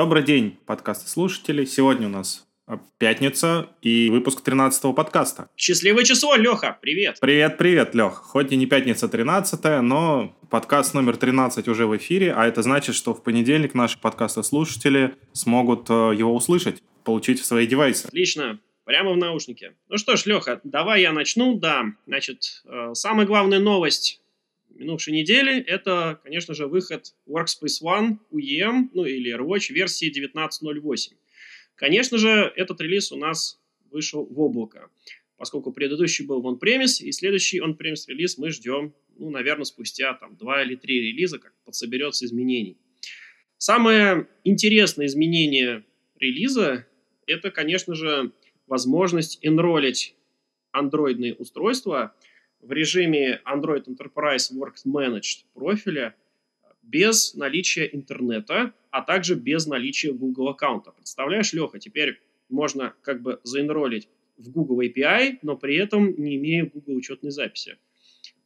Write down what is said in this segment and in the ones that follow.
Добрый день, подкасты слушатели. Сегодня у нас пятница и выпуск 13-го подкаста. Счастливое число, Леха, привет. Привет, привет, Лех. Хоть и не пятница 13 но подкаст номер 13 уже в эфире, а это значит, что в понедельник наши подкасты слушатели смогут э, его услышать, получить в свои девайсы. Отлично. Прямо в наушнике. Ну что ж, Леха, давай я начну. Да, значит, э, самая главная новость минувшей недели – это, конечно же, выход Workspace ONE UEM, ну или AirWatch версии 19.08. Конечно же, этот релиз у нас вышел в облако, поскольку предыдущий был в on-premise, и следующий on-premise релиз мы ждем, ну, наверное, спустя там два или три релиза, как подсоберется изменений. Самое интересное изменение релиза – это, конечно же, возможность энролить андроидные устройства – в режиме Android Enterprise Works Managed профиля без наличия интернета, а также без наличия Google аккаунта. Представляешь, Леха, теперь можно как бы заинролить в Google API, но при этом не имея Google учетной записи.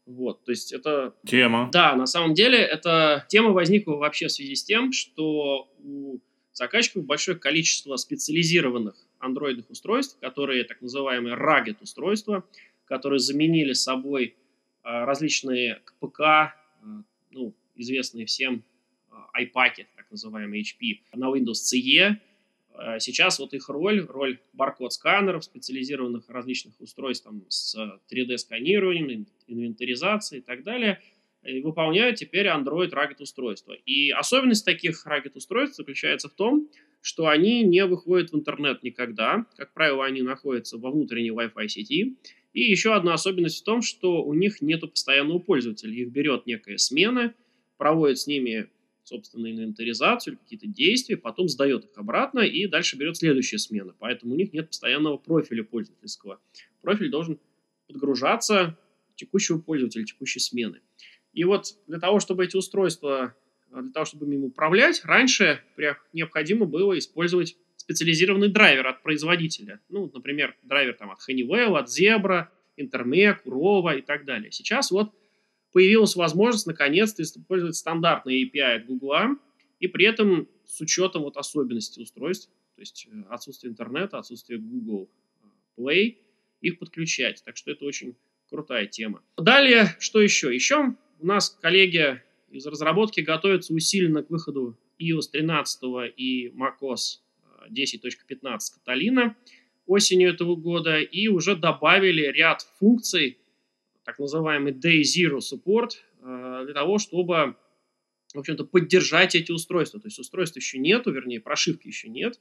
Вот, то есть это... Тема. Да, на самом деле эта тема возникла вообще в связи с тем, что у заказчиков большое количество специализированных андроидных устройств, которые так называемые rugged устройства, которые заменили собой а, различные КПК, а, ну, известные всем а, так называемые HP, на Windows CE. Сейчас вот их роль, роль баркод-сканеров, специализированных различных устройств там, с 3D-сканированием, инвентаризацией и так далее, выполняют теперь Android Rugged устройства. И особенность таких Rugged устройств заключается в том, что они не выходят в интернет никогда. Как правило, они находятся во внутренней Wi-Fi сети, и еще одна особенность в том, что у них нет постоянного пользователя. Их берет некая смена, проводит с ними, собственно, инвентаризацию, какие-то действия, потом сдает их обратно и дальше берет следующая смена. Поэтому у них нет постоянного профиля пользовательского. Профиль должен подгружаться текущего пользователя, текущей смены. И вот для того, чтобы эти устройства, для того, чтобы им управлять, раньше необходимо было использовать специализированный драйвер от производителя. Ну, например, драйвер там от Honeywell, от Zebra, Intermec, Урова и так далее. Сейчас вот появилась возможность наконец-то использовать стандартный API от Google, и при этом с учетом вот особенностей устройств, то есть э, отсутствие интернета, отсутствие Google э, Play, их подключать. Так что это очень крутая тема. Далее, что еще? Еще у нас коллеги из разработки готовятся усиленно к выходу iOS 13 и macOS 10.15 Каталина осенью этого года и уже добавили ряд функций, так называемый Day Zero Support, э, для того, чтобы, в общем-то, поддержать эти устройства. То есть устройств еще нету, вернее, прошивки еще нет,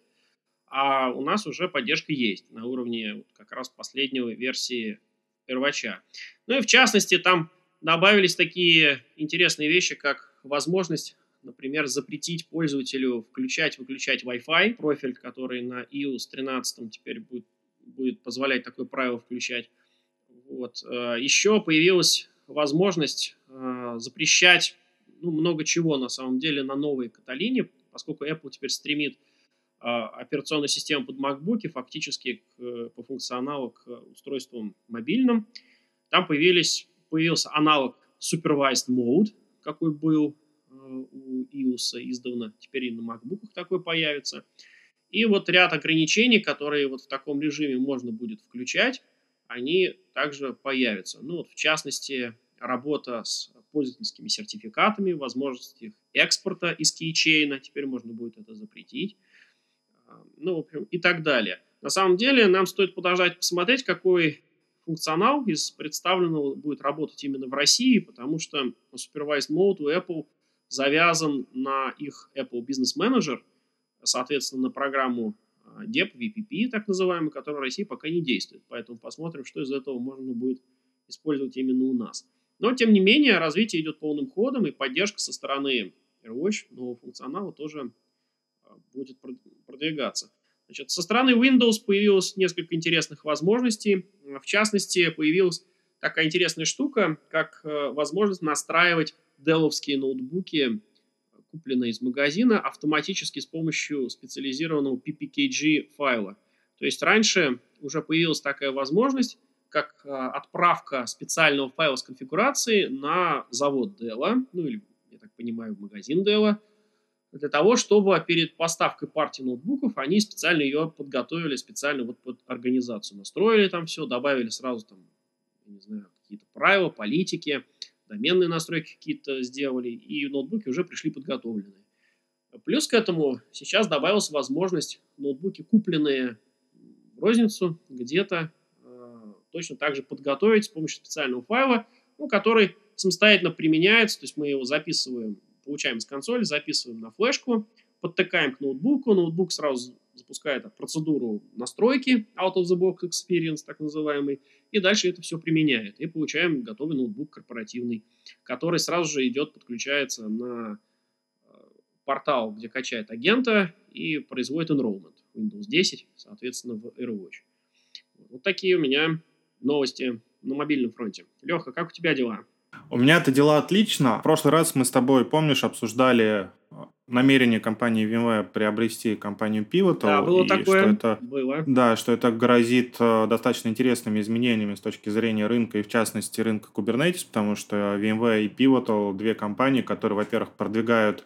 а у нас уже поддержка есть на уровне как раз последнего версии первача. Ну и в частности, там добавились такие интересные вещи, как возможность например, запретить пользователю включать-выключать Wi-Fi, профиль, который на iOS 13 теперь будет, будет позволять такое правило включать. Вот. Э, Еще появилась возможность э, запрещать ну, много чего на самом деле на новой Каталине, поскольку Apple теперь стремит э, операционную систему под MacBook фактически к, по функционалу к устройствам мобильным. Там появились, появился аналог Supervised Mode, какой был у iOS издавна, теперь и на MacBook такой появится. И вот ряд ограничений, которые вот в таком режиме можно будет включать, они также появятся. Ну, вот в частности, работа с пользовательскими сертификатами, возможность их экспорта из кейчейна, теперь можно будет это запретить, ну, в общем, и так далее. На самом деле, нам стоит подождать, посмотреть, какой функционал из представленного будет работать именно в России, потому что Supervised Mode у Apple завязан на их Apple Business Manager, соответственно, на программу а, DEP, VPP, так называемую, которая в России пока не действует. Поэтому посмотрим, что из этого можно будет использовать именно у нас. Но, тем не менее, развитие идет полным ходом, и поддержка со стороны AirWatch нового функционала тоже а, будет продвигаться. Значит, со стороны Windows появилось несколько интересных возможностей. В частности, появилась такая интересная штука, как э, возможность настраивать деловские ноутбуки, купленные из магазина, автоматически с помощью специализированного PPKG файла. То есть раньше уже появилась такая возможность, как а, отправка специального файла с конфигурацией на завод Dell, ну или, я так понимаю, в магазин Dell, для того, чтобы перед поставкой партии ноутбуков они специально ее подготовили, специально вот под организацию настроили там все, добавили сразу там, не знаю, какие-то правила, политики, доменные настройки какие-то сделали, и ноутбуки уже пришли подготовленные. Плюс к этому сейчас добавилась возможность ноутбуки, купленные в розницу, где-то э, точно так же подготовить с помощью специального файла, ну, который самостоятельно применяется, то есть мы его записываем получаем с консоли, записываем на флешку, подтыкаем к ноутбуку, ноутбук сразу запускает процедуру настройки out of the box experience, так называемый, и дальше это все применяет. И получаем готовый ноутбук корпоративный, который сразу же идет, подключается на э, портал, где качает агента и производит enrollment. Windows 10, соответственно, в AirWatch. Вот такие у меня новости на мобильном фронте. Леха, как у тебя дела? У меня-то дела отлично. В прошлый раз мы с тобой, помнишь, обсуждали э, намерение компании VMware приобрести компанию Pivotal. Да, было и такое. Что это, было. Да, что это грозит э, достаточно интересными изменениями с точки зрения рынка и, в частности, рынка Kubernetes, потому что VMware и Pivotal – две компании, которые, во-первых, продвигают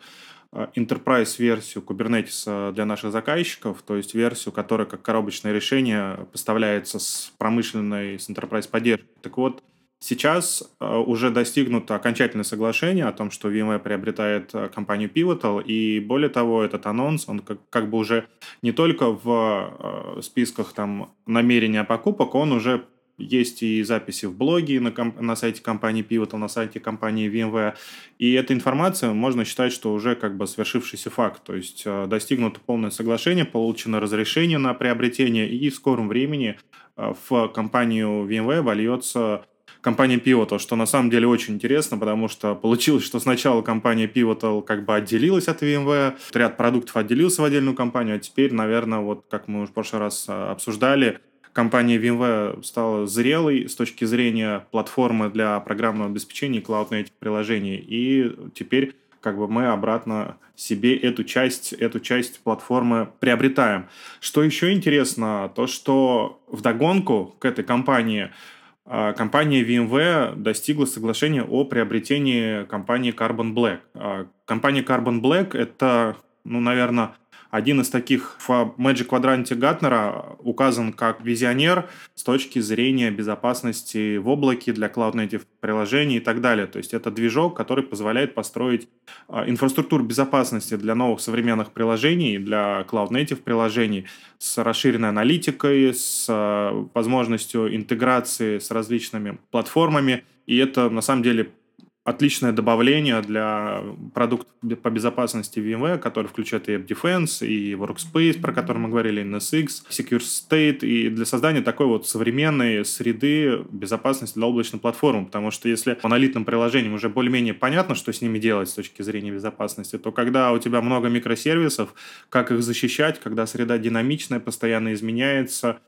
э, enterprise-версию Kubernetes для наших заказчиков, то есть версию, которая как коробочное решение поставляется с промышленной, с enterprise поддержкой. Так вот, Сейчас э, уже достигнуто окончательное соглашение о том, что VMware приобретает э, компанию Pivotal, и более того, этот анонс, он как, как бы уже не только в э, списках там намерения покупок, он уже есть и записи в блоге на, на сайте компании Pivotal, на сайте компании VMware. И эта информация можно считать, что уже как бы свершившийся факт. То есть достигнуто полное соглашение, получено разрешение на приобретение, и в скором времени в компанию VMware вольется компания Pivotal, что на самом деле очень интересно, потому что получилось, что сначала компания Pivotal как бы отделилась от VMware, ряд продуктов отделился в отдельную компанию, а теперь, наверное, вот как мы уже в прошлый раз а, обсуждали, компания VMware стала зрелой с точки зрения платформы для программного обеспечения и cloud-native приложений, и теперь как бы мы обратно себе эту часть, эту часть платформы приобретаем. Что еще интересно, то что в догонку к этой компании компания VMware достигла соглашения о приобретении компании Carbon Black. А, компания Carbon Black – это, ну, наверное, один из таких в Magic квадранте Гатнера указан как визионер с точки зрения безопасности в облаке для Cloud Native приложений и так далее. То есть это движок, который позволяет построить а, инфраструктуру безопасности для новых современных приложений, для Cloud Native приложений с расширенной аналитикой, с а, возможностью интеграции с различными платформами. И это на самом деле отличное добавление для продуктов по безопасности VMware, который включает и App Defense, и Workspace, про который мы говорили, NSX, Secure State, и для создания такой вот современной среды безопасности для облачной платформы, потому что если монолитным приложением уже более-менее понятно, что с ними делать с точки зрения безопасности, то когда у тебя много микросервисов, как их защищать, когда среда динамичная, постоянно изменяется,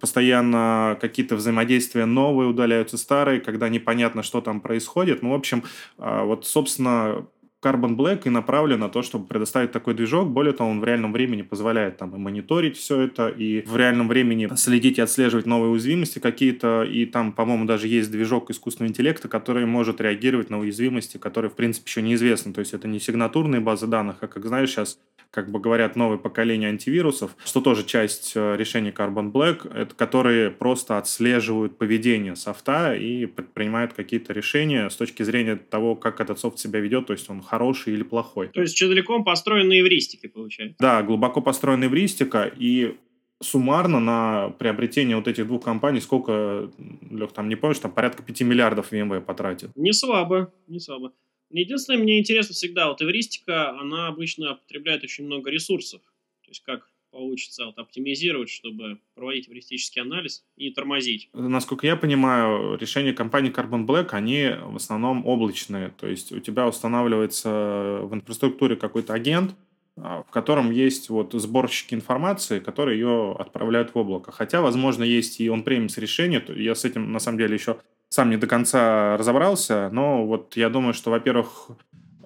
постоянно какие-то взаимодействия новые удаляются старые, когда непонятно, что там происходит. Ну, в общем, а, вот, собственно, Carbon Black и направлен на то, чтобы предоставить такой движок. Более того, он в реальном времени позволяет там и мониторить все это, и в реальном времени следить и отслеживать новые уязвимости какие-то. И там, по-моему, даже есть движок искусственного интеллекта, который может реагировать на уязвимости, которые, в принципе, еще неизвестны. То есть это не сигнатурные базы данных, а, как знаешь, сейчас как бы говорят, новое поколение антивирусов, что тоже часть э, решения Carbon Black, это которые просто отслеживают поведение софта и предпринимают какие-то решения с точки зрения того, как этот софт себя ведет, то есть он хороший или плохой. То есть целиком построен на эвристике, получается? Да, глубоко построена эвристика, и суммарно на приобретение вот этих двух компаний сколько, Лех, там не помнишь, там порядка 5 миллиардов VMware потратит. Не слабо, не слабо. Единственное, мне интересно всегда, вот эвристика, она обычно потребляет очень много ресурсов. То есть как получится вот, оптимизировать, чтобы проводить эвристический анализ и тормозить. Насколько я понимаю, решения компании Carbon Black, они в основном облачные. То есть у тебя устанавливается в инфраструктуре какой-то агент, а, в котором есть вот сборщики информации, которые ее отправляют в облако. Хотя, возможно, есть и он-премис решение. Я с этим, на самом деле, еще сам не до конца разобрался, но вот я думаю, что, во-первых,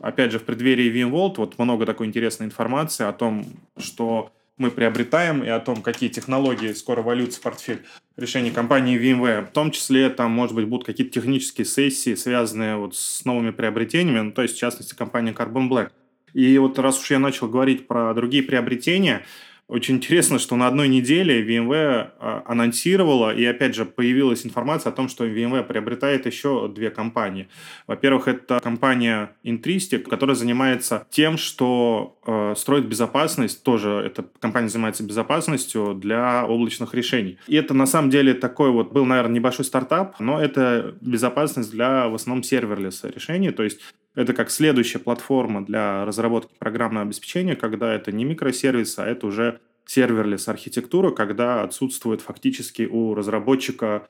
опять же, в преддверии VMworld вот много такой интересной информации о том, что мы приобретаем и о том, какие технологии скоро валются в портфель решений компании VMware. В том числе там, может быть, будут какие-то технические сессии, связанные вот с новыми приобретениями, ну, то есть, в частности, компания Carbon Black. И вот раз уж я начал говорить про другие приобретения, очень интересно, что на одной неделе VMware а, анонсировала, и опять же появилась информация о том, что VMware приобретает еще две компании. Во-первых, это компания Intrinsic, которая занимается тем, что э, строит безопасность, тоже эта компания занимается безопасностью для облачных решений. И это на самом деле такой вот, был, наверное, небольшой стартап, но это безопасность для в основном serverless решений, то есть это как следующая платформа для разработки программного обеспечения, когда это не микросервис, а это уже serverless архитектура, когда отсутствует фактически у разработчика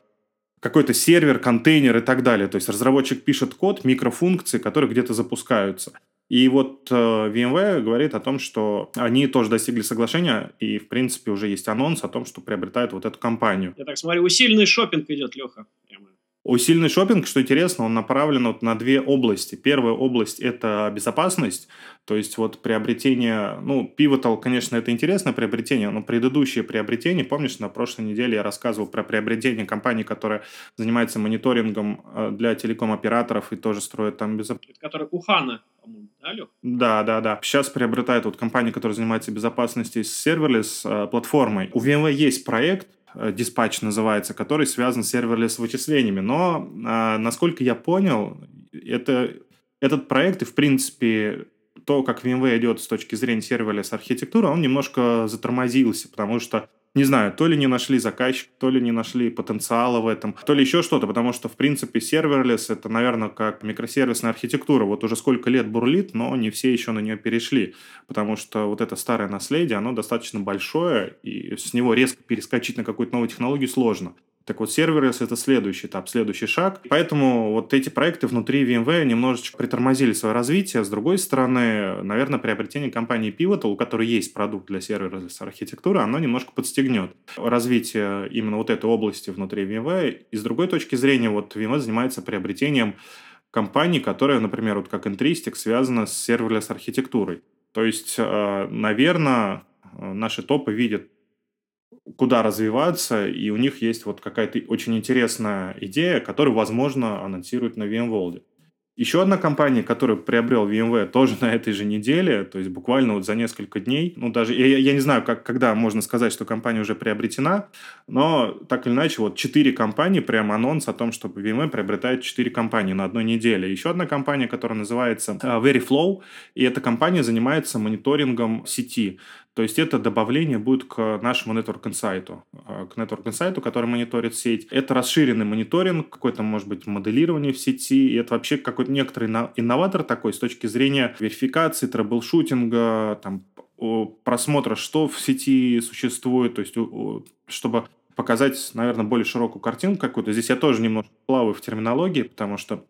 какой-то сервер, контейнер и так далее. То есть разработчик пишет код, микрофункции, которые где-то запускаются. И вот э, VMware говорит о том, что они тоже достигли соглашения, и, в принципе, уже есть анонс о том, что приобретают вот эту компанию. Я так смотрю, усиленный шопинг идет, Леха. Прямо. Усиленный шопинг, что интересно, он направлен вот на две области. Первая область – это безопасность, то есть вот приобретение, ну, Pivotal, конечно, это интересное приобретение, но предыдущее приобретение, помнишь, на прошлой неделе я рассказывал про приобретение компании, которая занимается мониторингом э, для телеком-операторов и тоже строит там безопасность. Которая Uhana, по-моему, да, Лех? Да, да, да. Сейчас приобретает вот компания, которая занимается безопасностью с serverless э, платформой. У VMware есть проект, Dispatch называется, который связан с serverless вычислениями. Но, а, насколько я понял, это, этот проект и, в принципе, то, как VMware идет с точки зрения serverless архитектуры, он немножко затормозился, потому что не знаю, то ли не нашли заказчик, то ли не нашли потенциала в этом, то ли еще что-то, потому что, в принципе, serverless — это, наверное, как микросервисная архитектура. Вот уже сколько лет бурлит, но не все еще на нее перешли, потому что вот это старое наследие, оно достаточно большое, и с него резко перескочить на какую-то новую технологию сложно. Так вот, serverless — это следующий этап, следующий шаг. Поэтому вот эти проекты внутри VMware немножечко притормозили свое развитие. С другой стороны, наверное, приобретение компании Pivotal, у которой есть продукт для serverless архитектуры, оно немножко подстегнет развитие именно вот этой области внутри VMware. И с другой точки зрения, вот VMware занимается приобретением компаний, которая, например, вот как Intristic, связана с серверлес архитектурой. То есть, э, наверное, наши топы видят куда развиваться, и у них есть вот какая-то очень интересная идея, которую, возможно, анонсируют на VMworld. Еще одна компания, которую приобрел VMware тоже на этой же неделе, то есть буквально вот за несколько дней, ну даже, я, я не знаю, как, когда можно сказать, что компания уже приобретена, но так или иначе, вот четыре компании, прям анонс о том, что VMware приобретает четыре компании на одной неделе. Еще одна компания, которая называется э, Veriflow, и эта компания занимается мониторингом сети. То есть это добавление будет к нашему Network Insight, э, к Network Insight, который мониторит сеть. Это расширенный мониторинг, какой-то, может быть, моделирование в сети, и это вообще какой-то некоторый инноватор такой с точки зрения верификации, troubleshooting а, там, просмотра, что в сети существует, то есть чтобы показать, наверное, более широкую картинку какую-то. Здесь я тоже немножко плаваю в терминологии, потому что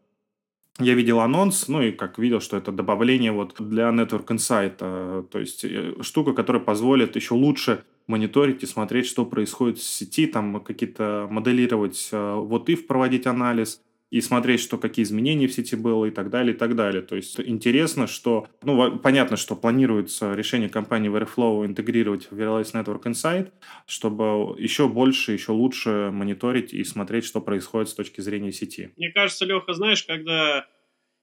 я видел анонс, ну и как видел, что это добавление вот для Network Insight, э, то есть э, штука, которая позволит еще лучше мониторить и смотреть, что происходит в сети, там какие-то моделировать э, вот if проводить анализ, и смотреть, что какие изменения в сети было и так далее, и так далее. То есть интересно, что, ну, понятно, что планируется решение компании Veriflow интегрировать в Realize Network Insight, чтобы еще больше, еще лучше мониторить и смотреть, что происходит с точки зрения сети. Мне кажется, Леха, знаешь, когда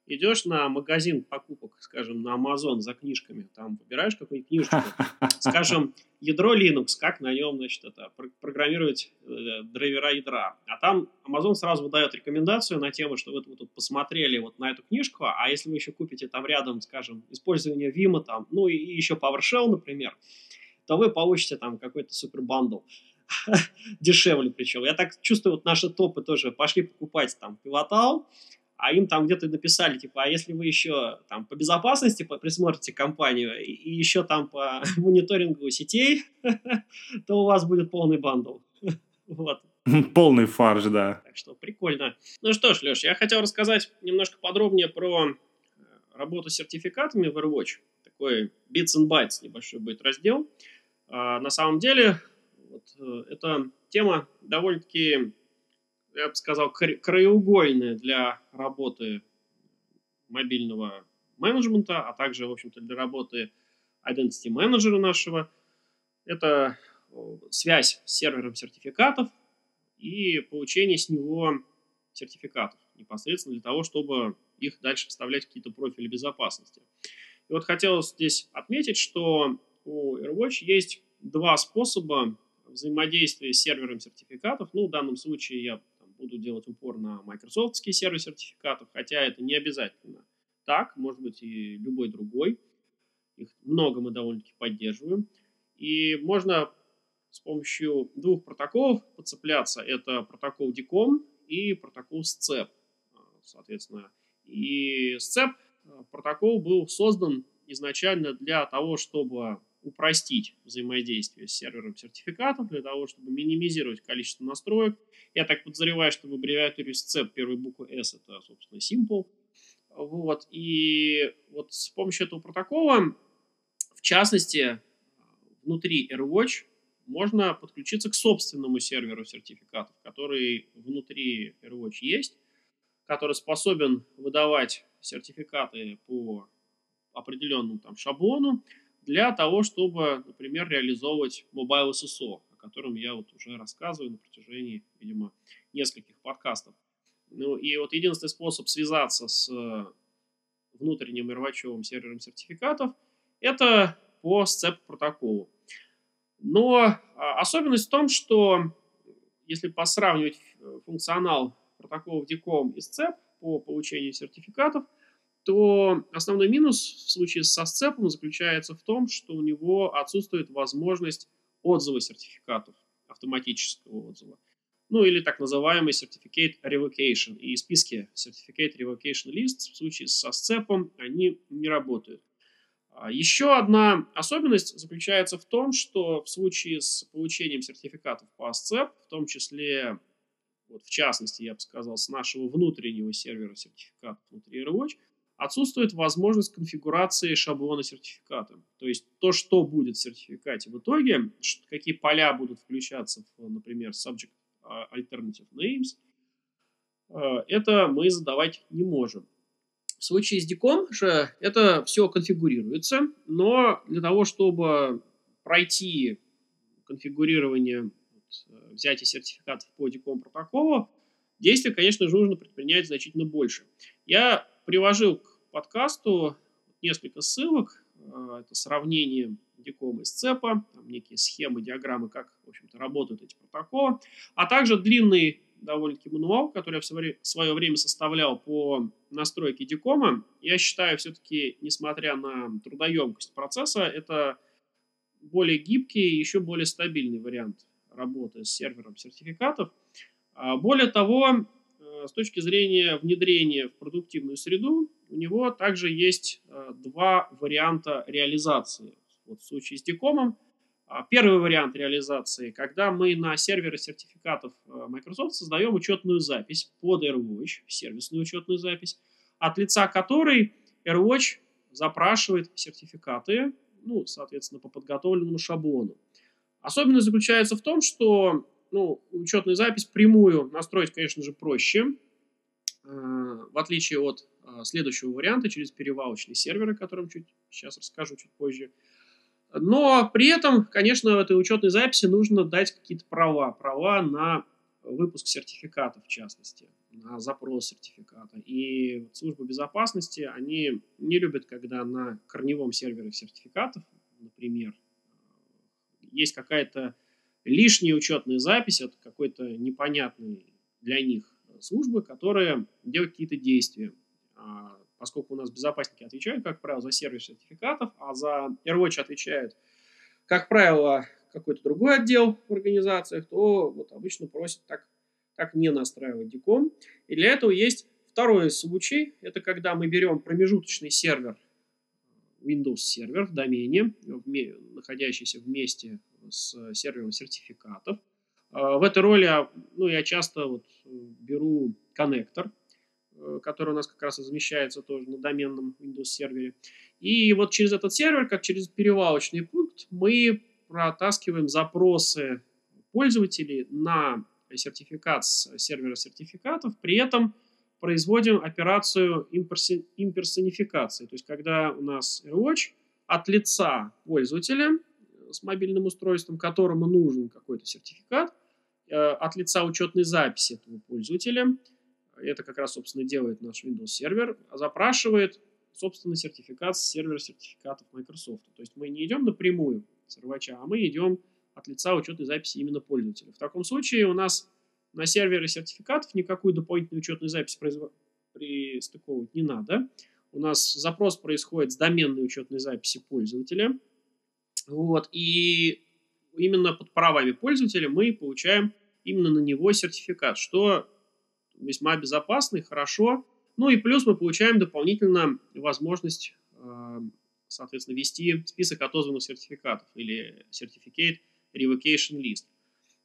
идешь на магазин покупок, скажем, на Amazon за книжками, там выбираешь какую-нибудь книжку, скажем, ядро Linux, как на нем, значит, это, программировать э, драйвера ядра. А там Amazon сразу выдает рекомендацию на тему, что вы, вы тут посмотрели вот на эту книжку, а если вы еще купите там рядом, скажем, использование Vim, там, ну и, и еще PowerShell, например, то вы получите там какой-то супер bundle дешевле причем. Я так чувствую, вот наши топы тоже пошли покупать там Pivotal, а им там где-то написали, типа, а если вы еще там по безопасности присмотрите компанию и, и еще там по мониторингу сетей, то у вас будет полный bundle. вот. Полный фарш, да. Так что прикольно. Ну что ж, Леш, я хотел рассказать немножко подробнее про э, работу с сертификатами в AirWatch. Такой bits and bytes небольшой будет раздел. А, на самом деле, вот, э, эта тема довольно-таки я бы сказал, краеугольные для работы мобильного менеджмента, а также, в общем-то, для работы identity менеджера нашего. Это связь с сервером сертификатов и получение с него сертификатов непосредственно для того, чтобы их дальше вставлять в какие-то профили безопасности. И вот хотелось здесь отметить, что у AirWatch есть два способа взаимодействия с сервером сертификатов. Ну, в данном случае я там, буду делать упор на майкрософтские серверы сертификатов, хотя это не обязательно так, может быть и любой другой. Их много мы довольно-таки поддерживаем. И можно с помощью двух протоколов подцепляться. Это протокол DICOM и протокол SCEP. Соответственно, и SCEP протокол был создан изначально для того, чтобы упростить взаимодействие с сервером сертификатов, для того, чтобы минимизировать количество настроек. Я так подозреваю, что в аббревиатуре SCEP первой буквы S это, собственно, Simple. Вот. И вот с помощью этого протокола, в частности, внутри AirWatch можно подключиться к собственному серверу сертификатов, который внутри AirWatch есть, который способен выдавать сертификаты по определенному там шаблону для того, чтобы, например, реализовывать Mobile SSO, о котором я вот уже рассказываю на протяжении, видимо, нескольких подкастов. Ну и вот единственный способ связаться с внутренним ирвачевым сервером сертификатов – это по SCEP протоколу. Но а, особенность в том, что если посравнивать э, функционал протоколов DICOM и SCEP по получению сертификатов, то основной минус в случае со SCEP заключается в том, что у него отсутствует возможность отзыва сертификатов, автоматического отзыва. Ну или так называемый Certificate Revocation. И списки Certificate Revocation List в случае со SCEP они не работают. А еще одна особенность заключается в том, что в случае с получением сертификатов по ASCEP, в том числе, вот в частности, я бы сказал, с нашего внутреннего сервера сертификатов внутри AirWatch, отсутствует возможность конфигурации шаблона сертификата. То есть то, что будет в сертификате в итоге, какие поля будут включаться в, например, subject а, alternative names, а, это мы задавать не можем. В случае с диком же это все конфигурируется, но для того, чтобы пройти конфигурирование вот, взятие сертификатов по диком протоколу, действий, конечно же, нужно предпринять значительно больше. Я привожу к подкасту несколько ссылок. А, это сравнение диком и сцепа, там некие схемы, диаграммы, как, в общем-то, работают эти протоколы, а также длинный довольно-таки мануал, который я в свое время составлял по настройке дикома. Я считаю, все-таки, несмотря на трудоемкость процесса, это более гибкий еще более стабильный вариант работы с сервером сертификатов. А более того, э, с точки зрения внедрения в продуктивную среду, у него также есть э, два варианта реализации. Вот в случае с дикомом а, первый вариант реализации, когда мы на сервере сертификатов э, Microsoft создаем учетную запись под AirWatch, сервисную учетную запись, от лица которой AirWatch запрашивает сертификаты, ну, соответственно, по подготовленному шаблону. Особенность заключается в том, что ну, учетную запись прямую настроить, конечно же, проще, э, в отличие от э, следующего варианта через перевалочный сервер, о котором чуть сейчас расскажу чуть позже – но при этом, конечно, в этой учетной записи нужно дать какие-то права. Права на выпуск сертификата, в частности, на запрос сертификата. И служба безопасности, они не любят, когда на корневом сервере сертификатов, например, есть какая-то лишняя учетная запись от какой-то непонятной для них службы, которая делает какие-то действия. А поскольку у нас безопасники отвечают, как правило, за сервис сертификатов, а за AirWatch отвечает, как правило, какой-то другой отдел в организациях, то вот обычно просят так, так не настраивать диком. И для этого есть второй случай. Это когда мы берем промежуточный сервер, Windows сервер в домене, находящийся вместе с сервером сертификатов. А, в этой роли ну, я часто вот беру коннектор – Э, который у нас как раз и замещается тоже на доменном Windows сервере. И вот через этот сервер, как через перевалочный пункт, мы протаскиваем запросы пользователей на сертификат с сервера сертификатов, при этом производим операцию имперсонификации. То есть, когда у нас AirWatch от лица пользователя с мобильным устройством, которому нужен какой-то сертификат, э, от лица учетной записи этого пользователя – это как раз, собственно, делает наш Windows сервер, запрашивает собственно, сертификат с сервера сертификатов Microsoft. То есть мы не идем напрямую с рвача, а мы идем от лица учетной записи именно пользователя. В таком случае у нас на сервере сертификатов никакую дополнительную учетную запись произв... пристыковывать не надо. У нас запрос происходит с доменной учетной записи пользователя. Вот, и именно под правами пользователя мы получаем именно на него сертификат, что весьма безопасно и хорошо. Ну и плюс мы получаем дополнительно возможность, э, соответственно, вести список отозванных сертификатов или Certificate Revocation List.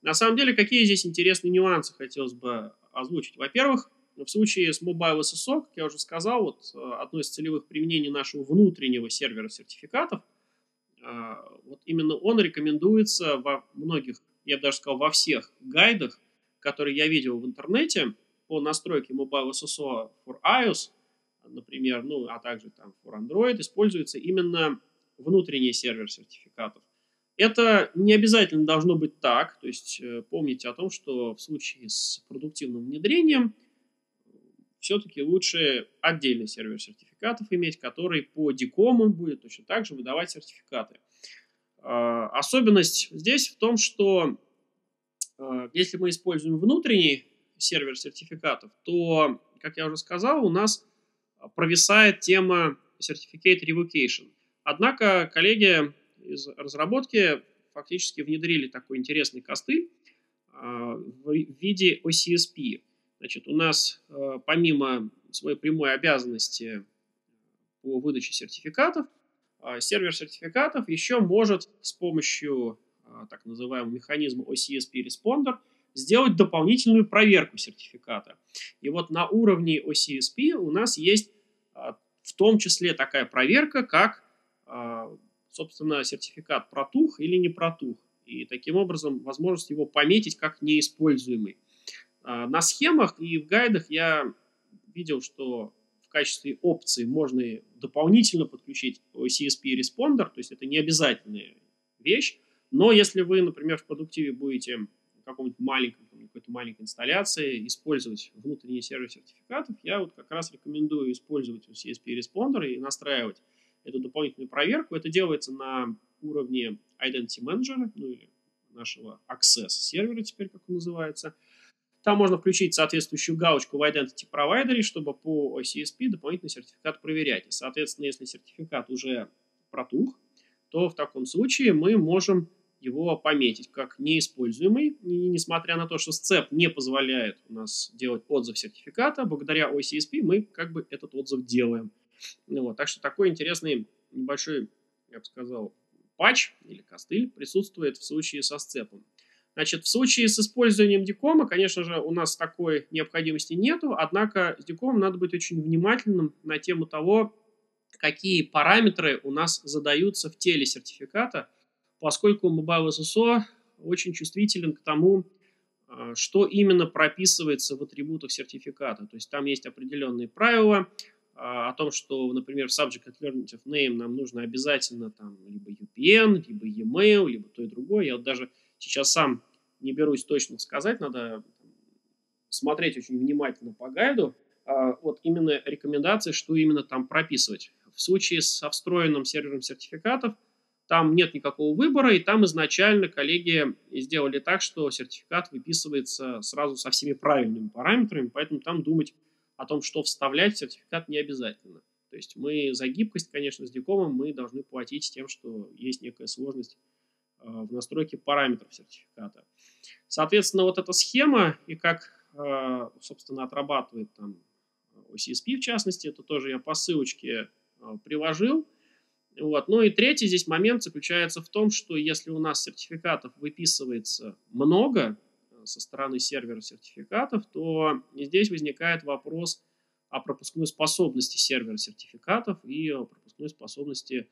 На самом деле, какие здесь интересные нюансы хотелось бы озвучить? Во-первых, в случае с Mobile SSO, как я уже сказал, вот э, одно из целевых применений нашего внутреннего сервера сертификатов, вот именно он рекомендуется во многих, я бы даже сказал, во всех гайдах, которые я видел в интернете по настройке Mobile SSO for iOS, например, ну, а также там for Android, используется именно внутренний сервер сертификатов. Это не обязательно должно быть так, то есть э, помните о том, что в случае с продуктивным внедрением все-таки лучше отдельный сервер сертификатов иметь, который по дикому будет точно так же выдавать сертификаты. А, особенность здесь в том, что а, если мы используем внутренний сервер сертификатов, то, как я уже сказал, у нас провисает тема Certificate Revocation. Однако коллеги из разработки фактически внедрили такой интересный костыль а, в виде OCSP. Значит, у нас а, помимо своей прямой обязанности по выдаче сертификатов, а, сервер сертификатов еще может с помощью так называемого механизма OCSP Responder сделать дополнительную проверку сертификата. И вот на уровне OCSP у нас есть в том числе такая проверка, как собственно, сертификат протух или не протух. И таким образом возможность его пометить как неиспользуемый. А, на схемах и в гайдах я видел, что в качестве опции можно дополнительно подключить CSP Responder, то есть это не обязательная вещь, но если вы, например, в продуктиве будете в каком-нибудь маленьком, какой-то маленькой инсталляции использовать внутренний сервер сертификатов, я вот как раз рекомендую использовать CSP Responder и настраивать эту дополнительную проверку. Это делается на уровне Identity Manager, ну или нашего Access сервера теперь, как он называется. Там можно включить соответствующую галочку в Identity Provider, чтобы по CSP дополнительный сертификат проверять. И, соответственно, если сертификат уже протух, то в таком случае мы можем его пометить как неиспользуемый, и несмотря на то, что SCEP не позволяет у нас делать отзыв сертификата, благодаря OCSP мы как бы этот отзыв делаем. Ну, вот, так что такой интересный небольшой, я бы сказал, патч или костыль присутствует в случае со сцепом. Значит, в случае с использованием дикома, конечно же, у нас такой необходимости нету, однако с дикомом надо быть очень внимательным на тему того, какие параметры у нас задаются в теле сертификата, поскольку Mobile SSO очень чувствителен к тому, а, что именно прописывается в атрибутах сертификата. То есть там есть определенные правила, а, о том, что, например, в Subject Alternative Name нам нужно обязательно там либо UPN, либо e-mail, либо то и другое. Я вот даже сейчас сам не берусь точно сказать, надо смотреть очень внимательно по гайду. А, вот именно рекомендации, что именно там прописывать. В случае со встроенным сервером сертификатов там нет никакого выбора, и там изначально коллеги сделали так, что сертификат выписывается сразу со всеми правильными параметрами, поэтому там думать о том, что вставлять в сертификат не обязательно. То есть мы за гибкость, конечно, с дикомом мы должны платить тем, что есть некая сложность в настройке параметров сертификата. Соответственно, вот эта схема и как, э, собственно, отрабатывает там OCSP в частности, это тоже я по ссылочке э, приложил. Вот. Ну и третий здесь момент заключается в том, что если у нас сертификатов выписывается много, со стороны сервера сертификатов, то здесь возникает вопрос о пропускной способности сервера сертификатов и о пропускной способности,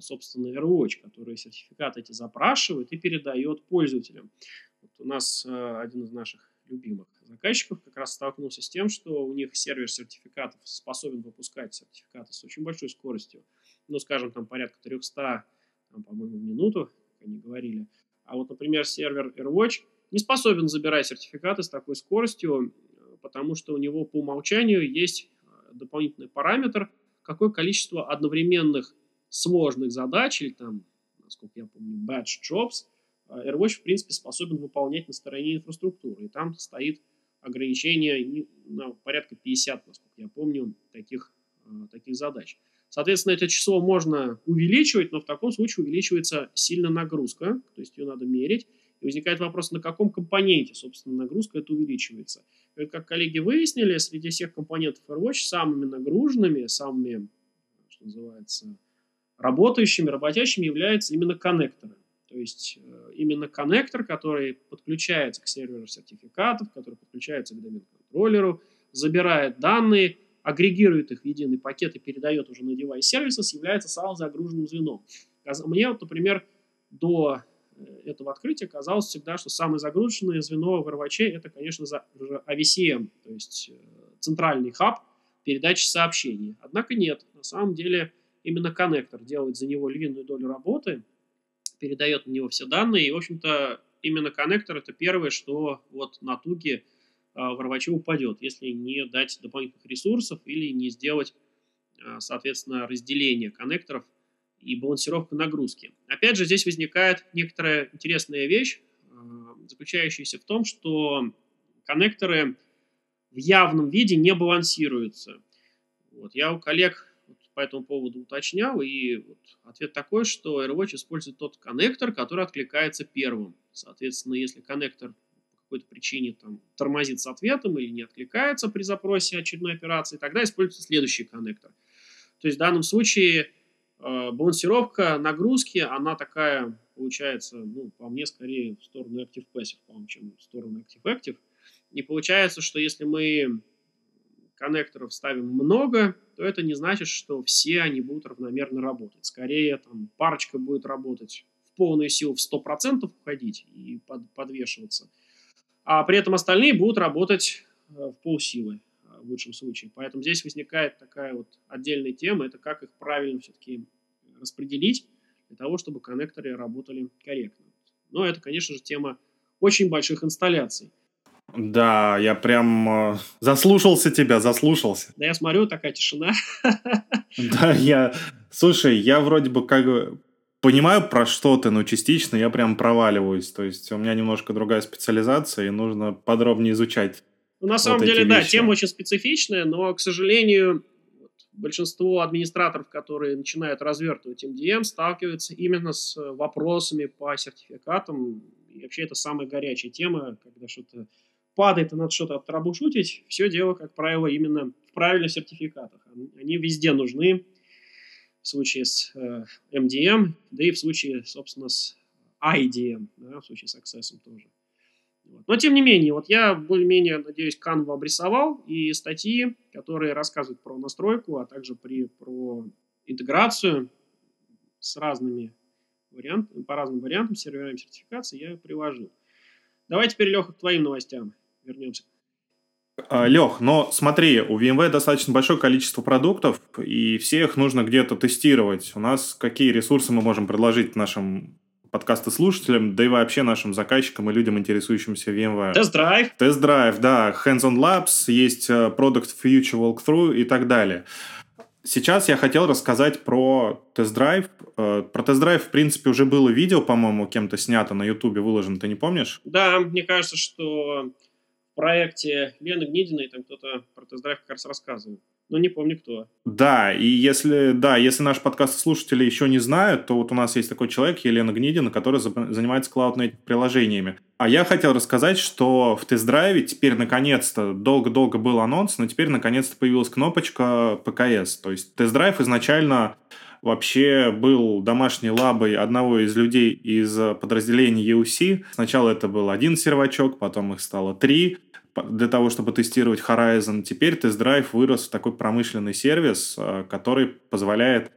собственно, AirWatch, который сертификаты эти запрашивает и передает пользователям. Вот у нас а, один из наших любимых заказчиков как раз столкнулся с тем, что у них сервер сертификатов способен выпускать сертификаты с очень большой скоростью, ну, скажем, там порядка 300, там, по-моему, в минуту, как они говорили. А вот, например, сервер AirWatch – не способен забирать сертификаты с такой скоростью, потому что у него по умолчанию есть э, дополнительный параметр, какое количество одновременных сложных задач, или там, насколько я помню, batch jobs, AirWatch, в принципе, способен выполнять на стороне инфраструктуры. И там стоит ограничение на порядка 50, насколько я помню, таких, таких задач. Соответственно, это число можно увеличивать, но в таком случае увеличивается сильно нагрузка, то есть ее надо мерить. И возникает вопрос, на каком компоненте, собственно, нагрузка это увеличивается. И как коллеги выяснили, среди всех компонентов AirWatch самыми нагруженными, самыми, что называется, работающими, работящими являются именно коннекторы. То есть э, именно коннектор, который подключается к серверу сертификатов, который подключается к домен-контроллеру, забирает данные, агрегирует их в единый пакет и передает уже на девайс сервиса, является самым загруженным звеном. Мне, вот, например, до э, этого открытия казалось всегда, что самое загруженное звено в RWC это, конечно, AVCM, то есть э, центральный хаб передачи сообщений. Однако нет, на самом деле именно коннектор делает за него львиную долю работы, передает на него все данные, и, в общем-то, именно коннектор это первое, что вот на туге а, в Рваче упадет, если не дать дополнительных ресурсов или не сделать, а, соответственно, разделение коннекторов и балансировку нагрузки. Опять же, здесь возникает некоторая интересная вещь, а, заключающаяся в том, что коннекторы в явном виде не балансируются. Вот. Я у коллег по этому поводу уточнял, и вот ответ такой, что AirWatch использует тот коннектор, который откликается первым. Соответственно, если коннектор по какой-то причине там, тормозит с ответом или не откликается при запросе очередной операции, тогда используется следующий коннектор. То есть в данном случае э, балансировка нагрузки, она такая, получается, ну, по мне, скорее в сторону Active-Passive, по-моему, чем в сторону Active-Active. И получается, что если мы коннекторов ставим много, то это не значит, что все они будут равномерно работать. Скорее, там, парочка будет работать в полную силу в 100% уходить и под, подвешиваться, а при этом остальные будут работать э, в полсилы э, в лучшем случае. Поэтому здесь возникает такая вот отдельная тема, это как их правильно все-таки распределить для того, чтобы коннекторы работали корректно. Но это, конечно же, тема очень больших инсталляций. Да, я прям э, заслушался тебя, заслушался. Да я смотрю, такая тишина. Да, я... Слушай, я вроде бы как понимаю про что ты, но частично я прям проваливаюсь. То есть у меня немножко другая специализация, и нужно подробнее изучать. Ну, на самом вот деле, да, тема очень специфичная, но, к сожалению, большинство администраторов, которые начинают развертывать MDM, сталкиваются именно с вопросами по сертификатам. И вообще это самая горячая тема, когда что-то падает и надо что-то отрабушутить, все дело, как правило, именно в правильных сертификатах. Они везде нужны в случае с э, MDM, да и в случае, собственно, с IDM, да, в случае с Access тоже. Вот. Но, тем не менее, вот я более-менее, надеюсь, Canva обрисовал, и статьи, которые рассказывают про настройку, а также при, про интеграцию с разными вариантами, по разным вариантам серверами сертификации я приложил. Давай теперь, Леха, к твоим новостям вернемся. А, Лех, но смотри, у VMware достаточно большое количество продуктов, и все их нужно где-то тестировать. У нас какие ресурсы мы можем предложить нашим подкастослушателям, да и вообще нашим заказчикам и людям, интересующимся VMware. Тест-драйв. Тест-драйв, да. Hands-on Labs, есть э, Product Feature Walkthrough и так далее. Сейчас я хотел рассказать про тест-драйв. Э, про тест-драйв, в принципе, уже было видео, по-моему, кем-то снято на Ютубе, выложено, ты не помнишь? Да, мне кажется, что проекте Лены Гнидиной там кто-то про тест-драйв как раз рассказывал. Но не помню кто. Да, и если, да, если наш подкаст слушатели еще не знают, то вот у нас есть такой человек, Елена Гнидина, которая занимается клаудными приложениями. А я хотел рассказать, что в тест-драйве теперь наконец-то, долго-долго был анонс, но теперь наконец-то появилась кнопочка ПКС. То есть тест-драйв изначально вообще был домашней лабой одного из людей из подразделения EUC. Сначала это был один сервачок, потом их стало три для того, чтобы тестировать Horizon. Теперь тест-драйв вырос в такой промышленный сервис, э, который позволяет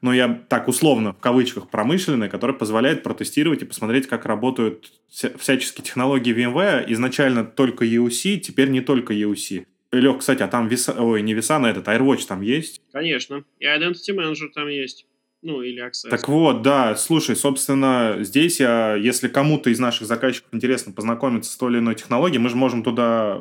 ну, я так условно, в кавычках, промышленный, который позволяет протестировать и посмотреть, как работают всяческие технологии VMware. Изначально только EUC, теперь не только EUC. Лех, кстати, а там веса... Ой, не веса на этот, AirWatch там есть? Конечно. И Identity Manager там есть. Ну, или Access. Так вот, да, слушай, собственно, здесь я, если кому-то из наших заказчиков интересно познакомиться с той или иной технологией, мы же можем туда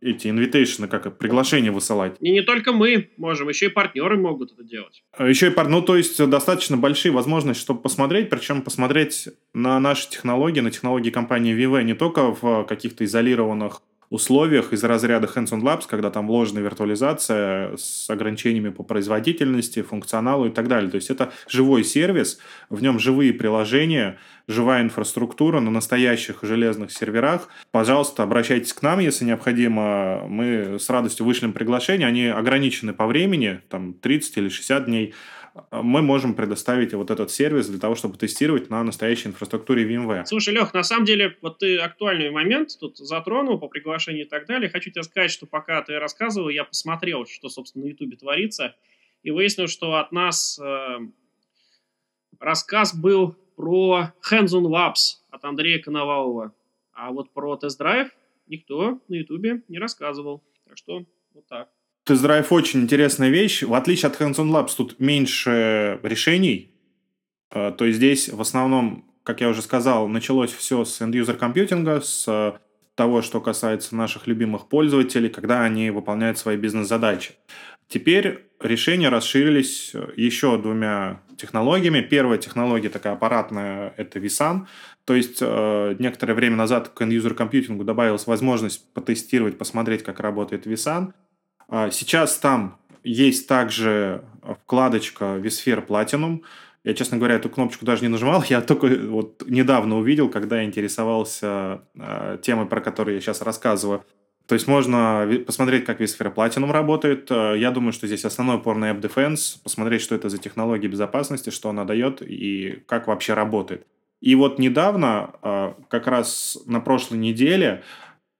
эти инвитейшны, как приглашения высылать. И не только мы можем, еще и партнеры могут это делать. А еще и партнеры, ну, то есть достаточно большие возможности, чтобы посмотреть, причем посмотреть на наши технологии, на технологии компании VV не только в каких-то изолированных условиях из разряда Hands-on Labs, когда там вложена виртуализация с ограничениями по производительности, функционалу и так далее. То есть это живой сервис, в нем живые приложения, живая инфраструктура на настоящих железных серверах. Пожалуйста, обращайтесь к нам, если необходимо. Мы с радостью вышлем приглашение. Они ограничены по времени, там 30 или 60 дней мы можем предоставить вот этот сервис для того, чтобы тестировать на настоящей инфраструктуре VMware. Слушай, Лех, на самом деле, вот ты актуальный момент тут затронул по приглашению и так далее. Хочу тебе сказать, что пока ты рассказывал, я посмотрел, что, собственно, на YouTube творится, и выяснил, что от нас э, рассказ был про Hands-on Labs от Андрея Коновалова, а вот про тест-драйв никто на YouTube не рассказывал. Так что вот так. Тест-драйв очень интересная вещь. В отличие от Hands-on Labs, тут меньше решений. Э, то есть здесь в основном, как я уже сказал, началось все с end-user компьютинга, с э, того, что касается наших любимых пользователей, когда они выполняют свои бизнес-задачи. Теперь решения расширились э, еще двумя технологиями. Первая технология такая аппаратная – это vSAN. То есть некоторое время назад к end-user компьютингу добавилась возможность потестировать, посмотреть, как работает vSAN – сейчас там есть также вкладочка vSphere Platinum. Я, честно говоря, эту кнопочку даже не нажимал. Я только вот недавно увидел, когда я интересовался э, темой, про которую я сейчас рассказываю. То есть можно посмотреть, как vSphere Platinum работает. А, я думаю, что здесь основной упор на App Defense, посмотреть, что это за технология безопасности, что она дает и как вообще работает. И вот недавно, как раз на прошлой неделе,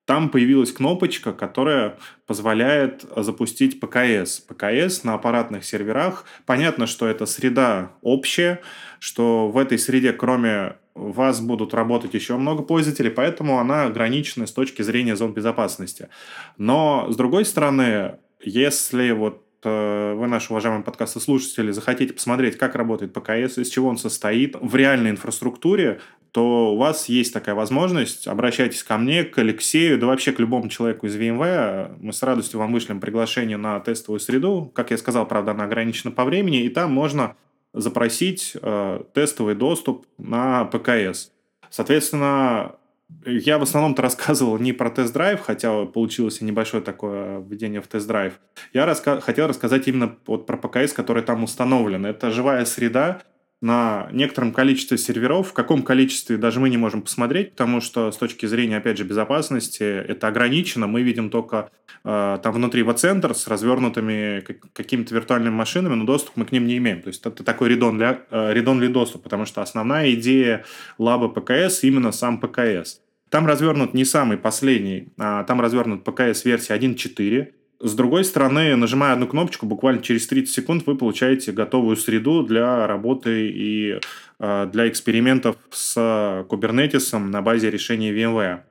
там появилась кнопочка, которая позволяет запустить ПКС. ПКС на аппаратных серверах. Понятно, что это среда общая, что в этой среде, кроме вас, будут работать еще много пользователей, поэтому она ограничена с точки зрения зон безопасности. Но, с другой стороны, если вот э, вы, наши уважаемые подкасты-слушатели, захотите посмотреть, как работает ПКС, из чего он состоит в реальной инфраструктуре, то у вас есть такая возможность. Обращайтесь ко мне, к Алексею, да вообще к любому человеку из VMware. Мы с радостью вам вышлем приглашение на тестовую среду. Как я сказал, правда, она ограничена по времени, и там можно запросить э, тестовый доступ на ПКС. Соответственно, я в основном-то рассказывал не про тест-драйв, хотя получилось небольшое такое введение в тест-драйв. Я раска- хотел рассказать именно вот про ПКС, который там установлен. Это живая среда, на некотором количестве серверов, в каком количестве даже мы не можем посмотреть, потому что с точки зрения, опять же, безопасности это ограничено. Мы видим только э, там внутри центр с развернутыми какими-то виртуальными машинами, но доступ мы к ним не имеем. То есть это такой редон для, э, редон для доступа, потому что основная идея лаба ПКС именно сам ПКС. Там развернут не самый последний, а там развернут ПКС версии 1.4, с другой стороны, нажимая одну кнопочку, буквально через 30 секунд вы получаете готовую среду для работы и э, для экспериментов с Kubernetes на базе решения VMware.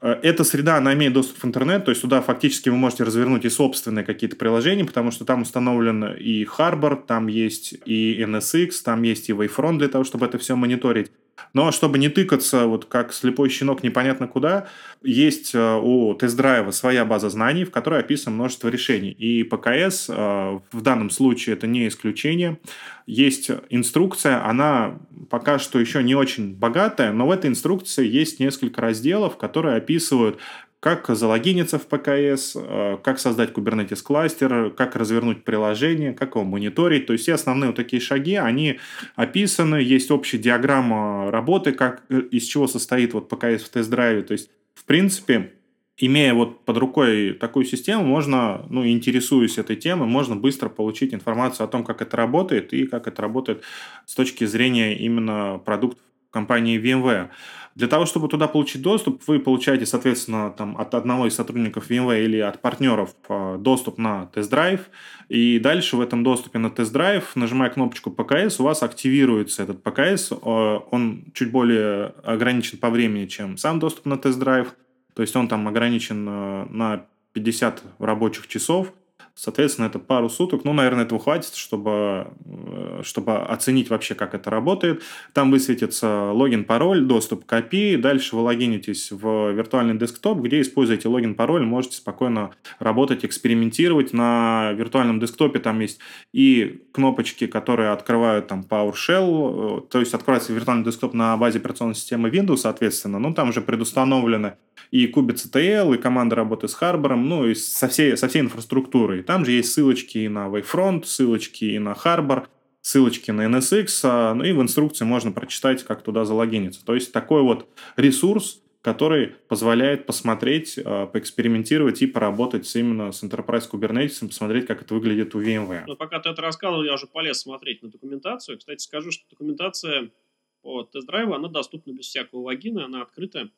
Э, эта среда, она имеет доступ в интернет, то есть туда фактически вы можете развернуть и собственные какие-то приложения, потому что там установлен и Harbor, там есть и NSX, там есть и Wavefront для того, чтобы это все мониторить. Но чтобы не тыкаться, вот как слепой щенок непонятно куда, есть э, у тест-драйва своя база знаний, в которой описано множество решений. И ПКС э, в данном случае это не исключение. Есть инструкция, она пока что еще не очень богатая, но в этой инструкции есть несколько разделов, которые описывают, как залогиниться в ПКС, э, как создать Kubernetes кластер, как развернуть приложение, как его мониторить. То есть все основные вот такие шаги, они описаны, есть общая диаграмма работы, как, э, из чего состоит вот ПКС в тест-драйве. То есть, в принципе, имея вот под рукой такую систему, можно, ну, интересуясь этой темой, можно быстро получить информацию о том, как это работает и как это работает с точки зрения именно продуктов компании VMware. Для того, чтобы туда получить доступ, вы получаете, соответственно, там, от одного из сотрудников VMware или от партнеров э, доступ на тест-драйв. И дальше в этом доступе на тест-драйв, нажимая кнопочку ПКС, у вас активируется этот ПКС. Э, он чуть более ограничен по времени, чем сам доступ на тест-драйв. То есть он там ограничен э, на 50 рабочих часов. Соответственно, это пару суток. Ну, наверное, этого хватит, чтобы, э, чтобы оценить вообще, как это работает. Там высветится логин, пароль, доступ к API. Дальше вы логинитесь в виртуальный десктоп, где, используете логин, пароль, можете спокойно работать, экспериментировать. На виртуальном десктопе там есть и кнопочки, которые открывают там PowerShell, э, то есть открывается виртуальный десктоп на базе операционной системы Windows, соответственно. Ну, там уже предустановлены и KubeCTL, и команда работы с Harbor, ну, и со всей, со всей инфраструктурой. Там же есть ссылочки и на Wavefront, ссылочки и на Harbor, ссылочки на NSX, а, ну и в инструкции можно прочитать, как туда залогиниться. То есть такой вот ресурс, который позволяет посмотреть, а, поэкспериментировать и поработать именно с Enterprise Kubernetes, посмотреть, как это выглядит у VMware. Ну, пока ты это рассказывал, я уже полез смотреть на документацию. Кстати, скажу, что документация по тест-драйву, она доступна без всякого логина, она открытая.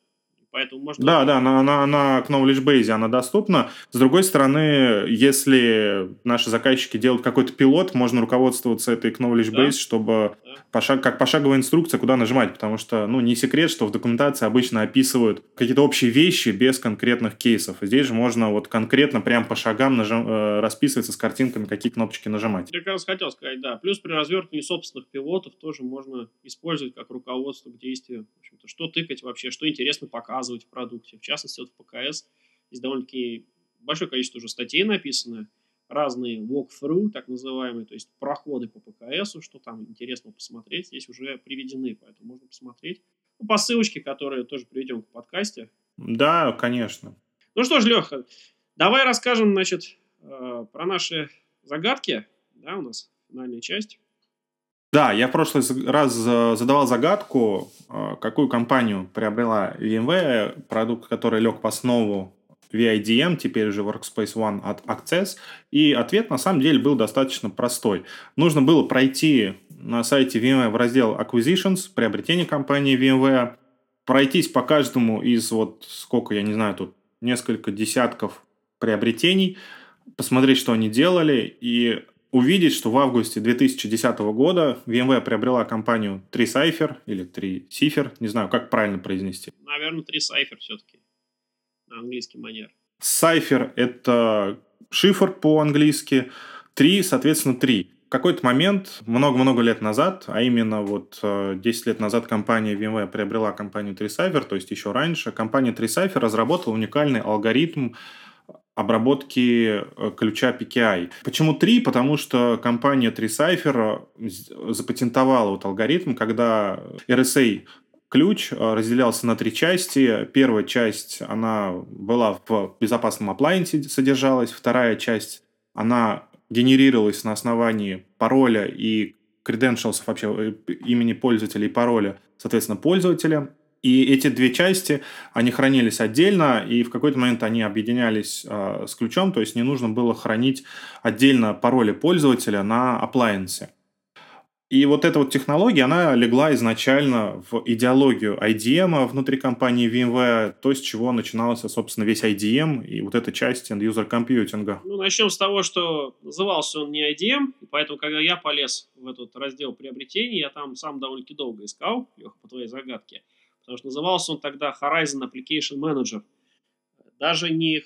Поэтому можно... Да, да, она, она, она к Knowledge Base она доступна. С другой стороны, если наши заказчики делают какой-то пилот, можно руководствоваться этой Knowledge Base, да? чтобы да. Пошаг, как пошаговая инструкция, куда нажимать, потому что, ну, не секрет, что в документации обычно описывают какие-то общие вещи без конкретных кейсов. Здесь же можно вот конкретно прям по шагам нажим, э, расписываться с картинками, какие кнопочки нажимать. Я как раз хотел сказать, да. Плюс при развертывании собственных пилотов тоже можно использовать как руководство к действию. В общем-то, что тыкать вообще, что интересно показывать показывать в продукте. В частности, вот в ПКС есть довольно-таки большое количество уже статей написано, разные walk-through, так называемые, то есть проходы по ПКСу, что там интересно посмотреть, здесь уже приведены, поэтому можно посмотреть. Ну, по ссылочке, которые тоже приведем в подкасте. Да, конечно. Ну что ж, Леха, давай расскажем, значит, э, про наши загадки, да, у нас финальная часть. Да, я в прошлый раз задавал загадку, а, какую компанию приобрела VMware, продукт, который лег по основу VIDM, теперь уже Workspace ONE от Access. И ответ на самом деле был достаточно простой. Нужно было пройти на сайте VMware в раздел Acquisitions, приобретение компании VMware, пройтись по каждому из вот сколько, я не знаю, тут несколько десятков приобретений, посмотреть, что они делали, и увидеть, что в августе 2010 года VMware приобрела компанию 3Cipher или 3Cipher, не знаю, как правильно произнести. Наверное, 3Cipher все-таки на английский манер. Cipher – это шифр по-английски, 3, соответственно, 3. В какой-то момент, много-много лет назад, а именно вот 10 э, лет назад компания VMware приобрела компанию 3Cipher, то есть еще раньше, компания 3Cipher разработала уникальный алгоритм обработки э, ключа PKI. Почему три? Потому что компания 3Cipher э, запатентовала вот алгоритм, когда RSA ключ э, разделялся на три части. Первая часть, она была в безопасном аплайенсе содержалась. Вторая часть, она генерировалась на основании пароля и credentials вообще имени пользователя и пароля, соответственно, пользователя. И эти две части, они хранились отдельно, и в какой-то момент они объединялись э, с ключом, то есть не нужно было хранить отдельно пароли пользователя на appliance. И вот эта вот технология, она легла изначально в идеологию IDM внутри компании VMware, то, с чего начинался, собственно, весь IDM и вот эта часть end-user компьютинга. Ну, начнем с того, что назывался он не IDM, поэтому, когда я полез в этот раздел приобретений, я там сам довольно-таки долго искал, Леха, по твоей загадке, Потому что назывался он тогда Horizon Application Manager. Даже не,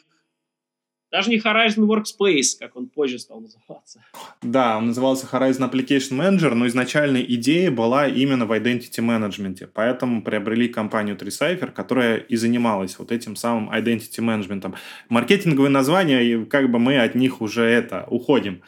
даже не Horizon Workspace, как он позже стал называться. Да, он назывался Horizon Application Manager, но изначальная идея была именно в Identity Management. Поэтому приобрели компанию 3Cipher, которая и занималась вот этим самым Identity Management. Маркетинговые названия, как бы мы от них уже это уходим.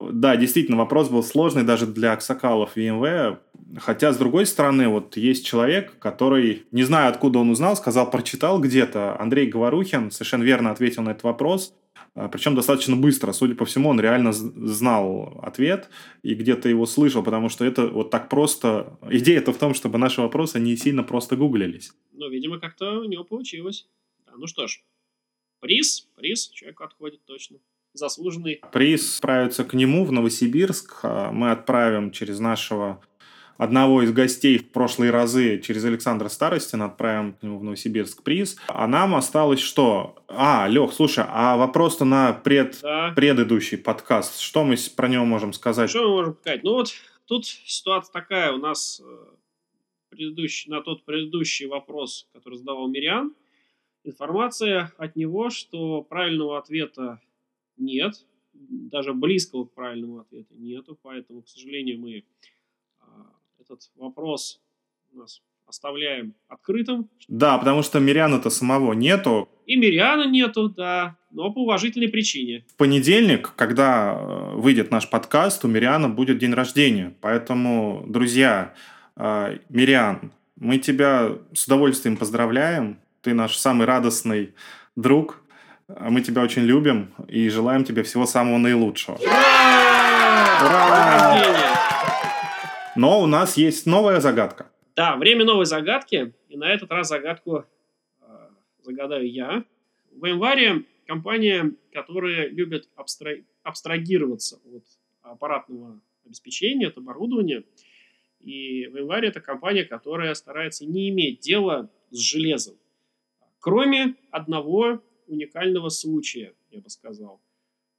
Да, действительно, вопрос был сложный даже для аксакалов VMware. Хотя, с другой стороны, вот есть человек, который, не знаю, откуда он узнал, сказал, прочитал где-то. Андрей Говорухин совершенно верно ответил на этот вопрос. А, Причем достаточно быстро. Судя по всему, он реально знал ответ и где-то его слышал, потому что это вот так просто... Идея-то в том, чтобы наши вопросы не сильно просто гуглились. Ну, видимо, как-то у него получилось. Да, ну что ж, приз, приз человеку отходит точно заслуженный. Приз отправится к нему в Новосибирск. А мы отправим через нашего одного из гостей в прошлые разы, через Александра Старостина, отправим к нему в Новосибирск приз. А нам осталось что? А, Лех, слушай, а вопрос-то на пред... да. предыдущий подкаст. Что мы про него можем сказать? Что мы можем сказать? Ну вот тут ситуация такая. У нас э, предыдущий, на тот предыдущий вопрос, который задавал Мириан, информация от него, что правильного ответа нет, даже близкого к правильному ответу нету, поэтому, к сожалению, мы этот вопрос у нас оставляем открытым. Да, потому что Мириана-то самого нету. И Мириана нету, да, но по уважительной причине. В понедельник, когда э, выйдет наш подкаст, у Мириана будет день рождения. Поэтому, друзья, э, Мириан, мы тебя с удовольствием поздравляем. Ты наш самый радостный друг. Мы тебя очень любим и желаем тебе всего самого наилучшего. Ура! Ура! Но у нас есть новая загадка. Да, время новой загадки. И на этот раз загадку э, загадаю я. В январе компания, которая любит абстра... абстрагироваться от аппаратного обеспечения, от оборудования. И в январе это компания, которая старается не иметь дела с железом. Кроме одного уникального случая, я бы сказал.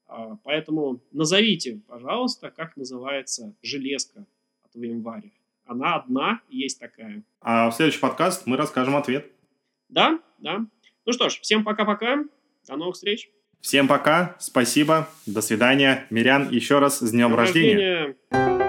А, поэтому назовите, пожалуйста, как называется железка от января. Она одна, есть такая. А в следующий подкаст мы расскажем ответ. Да, да. Ну что ж, всем пока-пока. До новых встреч. Всем пока, спасибо, до свидания. Мирян, еще раз с днем, днем рождения. рождения.